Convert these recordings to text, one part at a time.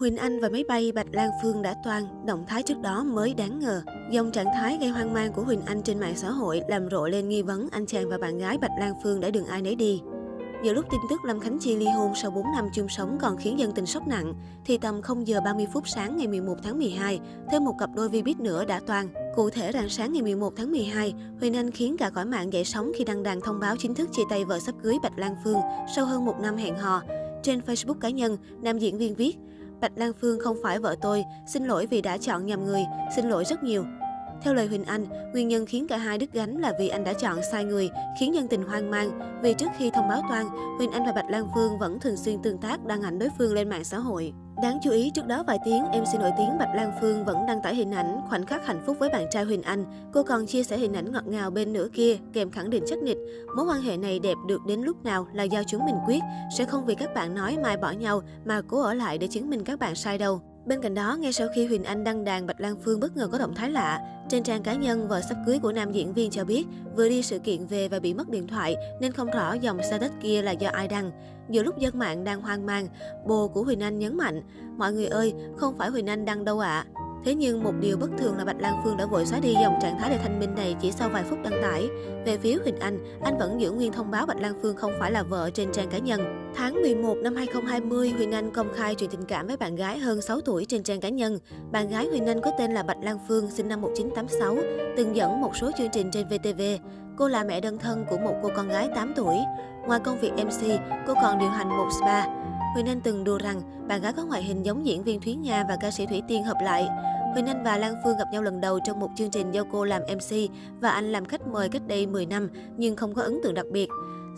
Huỳnh Anh và máy bay Bạch Lan Phương đã toan, động thái trước đó mới đáng ngờ. Dòng trạng thái gây hoang mang của Huỳnh Anh trên mạng xã hội làm rộ lên nghi vấn anh chàng và bạn gái Bạch Lan Phương đã đừng ai nấy đi. Giữa lúc tin tức Lâm Khánh Chi ly hôn sau 4 năm chung sống còn khiến dân tình sốc nặng, thì tầm 0 giờ 30 phút sáng ngày 11 tháng 12, thêm một cặp đôi vi biết nữa đã toan. Cụ thể rạng sáng ngày 11 tháng 12, Huỳnh Anh khiến cả cõi mạng dậy sóng khi đăng đàn thông báo chính thức chia tay vợ sắp cưới Bạch Lan Phương sau hơn một năm hẹn hò. Trên Facebook cá nhân, nam diễn viên viết, Bạch Lan Phương không phải vợ tôi, xin lỗi vì đã chọn nhầm người, xin lỗi rất nhiều. Theo lời Huỳnh Anh, nguyên nhân khiến cả hai đứt gánh là vì anh đã chọn sai người, khiến nhân tình hoang mang. Vì trước khi thông báo toan, Huỳnh Anh và Bạch Lan Phương vẫn thường xuyên tương tác đăng ảnh đối phương lên mạng xã hội. Đáng chú ý, trước đó vài tiếng, MC nổi tiếng Bạch Lan Phương vẫn đăng tải hình ảnh khoảnh khắc hạnh phúc với bạn trai Huỳnh Anh. Cô còn chia sẻ hình ảnh ngọt ngào bên nửa kia, kèm khẳng định chắc nịch. Mối quan hệ này đẹp được đến lúc nào là do chúng mình quyết, sẽ không vì các bạn nói mai bỏ nhau mà cố ở lại để chứng minh các bạn sai đâu. Bên cạnh đó, ngay sau khi Huỳnh Anh đăng đàn Bạch Lan Phương bất ngờ có động thái lạ, trên trang cá nhân vợ sắp cưới của nam diễn viên cho biết vừa đi sự kiện về và bị mất điện thoại nên không rõ dòng status kia là do ai đăng. Giữa lúc dân mạng đang hoang mang, bồ của Huỳnh Anh nhấn mạnh, mọi người ơi, không phải Huỳnh Anh đăng đâu ạ. À. Thế nhưng một điều bất thường là Bạch Lan Phương đã vội xóa đi dòng trạng thái đầy thanh minh này chỉ sau vài phút đăng tải. Về phía Huỳnh Anh, anh vẫn giữ nguyên thông báo Bạch Lan Phương không phải là vợ trên trang cá nhân. Tháng 11 năm 2020, Huỳnh Anh công khai chuyện tình cảm với bạn gái hơn 6 tuổi trên trang cá nhân. Bạn gái Huỳnh Anh có tên là Bạch Lan Phương, sinh năm 1986, từng dẫn một số chương trình trên VTV. Cô là mẹ đơn thân của một cô con gái 8 tuổi. Ngoài công việc MC, cô còn điều hành một spa. Huỳnh Anh từng đùa rằng bạn gái có ngoại hình giống diễn viên Thúy Nga và ca sĩ Thủy Tiên hợp lại. Huỳnh Anh và Lan Phương gặp nhau lần đầu trong một chương trình do cô làm MC và anh làm khách mời cách đây 10 năm nhưng không có ấn tượng đặc biệt.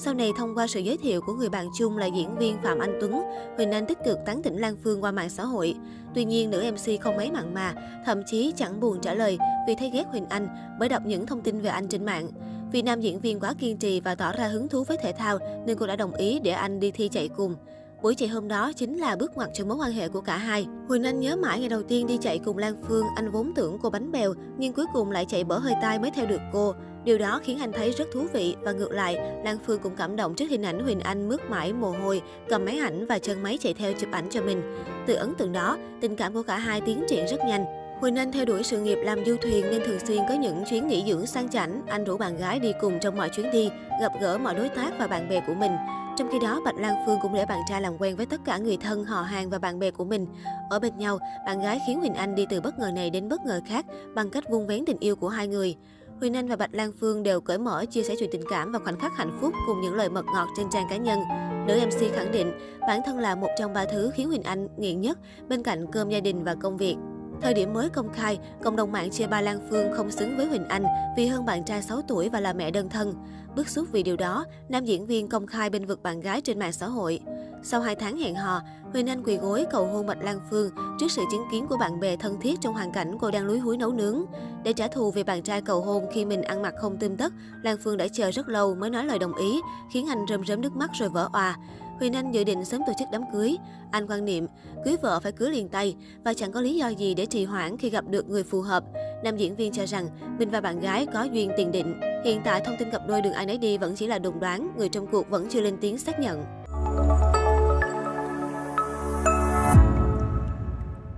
Sau này, thông qua sự giới thiệu của người bạn chung là diễn viên Phạm Anh Tuấn, Huỳnh Anh tích cực tán tỉnh Lan Phương qua mạng xã hội. Tuy nhiên, nữ MC không mấy mặn mà, thậm chí chẳng buồn trả lời vì thấy ghét Huỳnh Anh bởi đọc những thông tin về anh trên mạng. Vì nam diễn viên quá kiên trì và tỏ ra hứng thú với thể thao nên cô đã đồng ý để anh đi thi chạy cùng. Buổi chạy hôm đó chính là bước ngoặt cho mối quan hệ của cả hai. Huỳnh Anh nhớ mãi ngày đầu tiên đi chạy cùng Lan Phương, anh vốn tưởng cô bánh bèo, nhưng cuối cùng lại chạy bở hơi tai mới theo được cô. Điều đó khiến anh thấy rất thú vị và ngược lại, Lan Phương cũng cảm động trước hình ảnh Huỳnh Anh mướt mãi mồ hôi, cầm máy ảnh và chân máy chạy theo chụp ảnh cho mình. Từ ấn tượng đó, tình cảm của cả hai tiến triển rất nhanh. Huỳnh Anh theo đuổi sự nghiệp làm du thuyền nên thường xuyên có những chuyến nghỉ dưỡng sang chảnh. Anh rủ bạn gái đi cùng trong mọi chuyến đi, gặp gỡ mọi đối tác và bạn bè của mình. Trong khi đó, Bạch Lan Phương cũng để bạn trai làm quen với tất cả người thân, họ hàng và bạn bè của mình. Ở bên nhau, bạn gái khiến Huỳnh Anh đi từ bất ngờ này đến bất ngờ khác bằng cách vung vén tình yêu của hai người. Huỳnh Anh và Bạch Lan Phương đều cởi mở chia sẻ chuyện tình cảm và khoảnh khắc hạnh phúc cùng những lời mật ngọt trên trang cá nhân. Nữ MC khẳng định bản thân là một trong ba thứ khiến Huỳnh Anh nghiện nhất bên cạnh cơm gia đình và công việc. Thời điểm mới công khai, cộng đồng mạng chê ba Lan Phương không xứng với Huỳnh Anh vì hơn bạn trai 6 tuổi và là mẹ đơn thân. Bức xúc vì điều đó, nam diễn viên công khai bên vực bạn gái trên mạng xã hội. Sau 2 tháng hẹn hò, Huỳnh Anh quỳ gối cầu hôn Bạch Lan Phương trước sự chứng kiến của bạn bè thân thiết trong hoàn cảnh cô đang lúi húi nấu nướng. Để trả thù về bạn trai cầu hôn khi mình ăn mặc không tươm tất, Lan Phương đã chờ rất lâu mới nói lời đồng ý, khiến anh rơm rớm nước mắt rồi vỡ òa. Huyền Anh dự định sớm tổ chức đám cưới. Anh quan niệm, cưới vợ phải cưới liền tay và chẳng có lý do gì để trì hoãn khi gặp được người phù hợp. Nam diễn viên cho rằng mình và bạn gái có duyên tiền định. Hiện tại thông tin cặp đôi đường ai nấy đi vẫn chỉ là đồn đoán, người trong cuộc vẫn chưa lên tiếng xác nhận.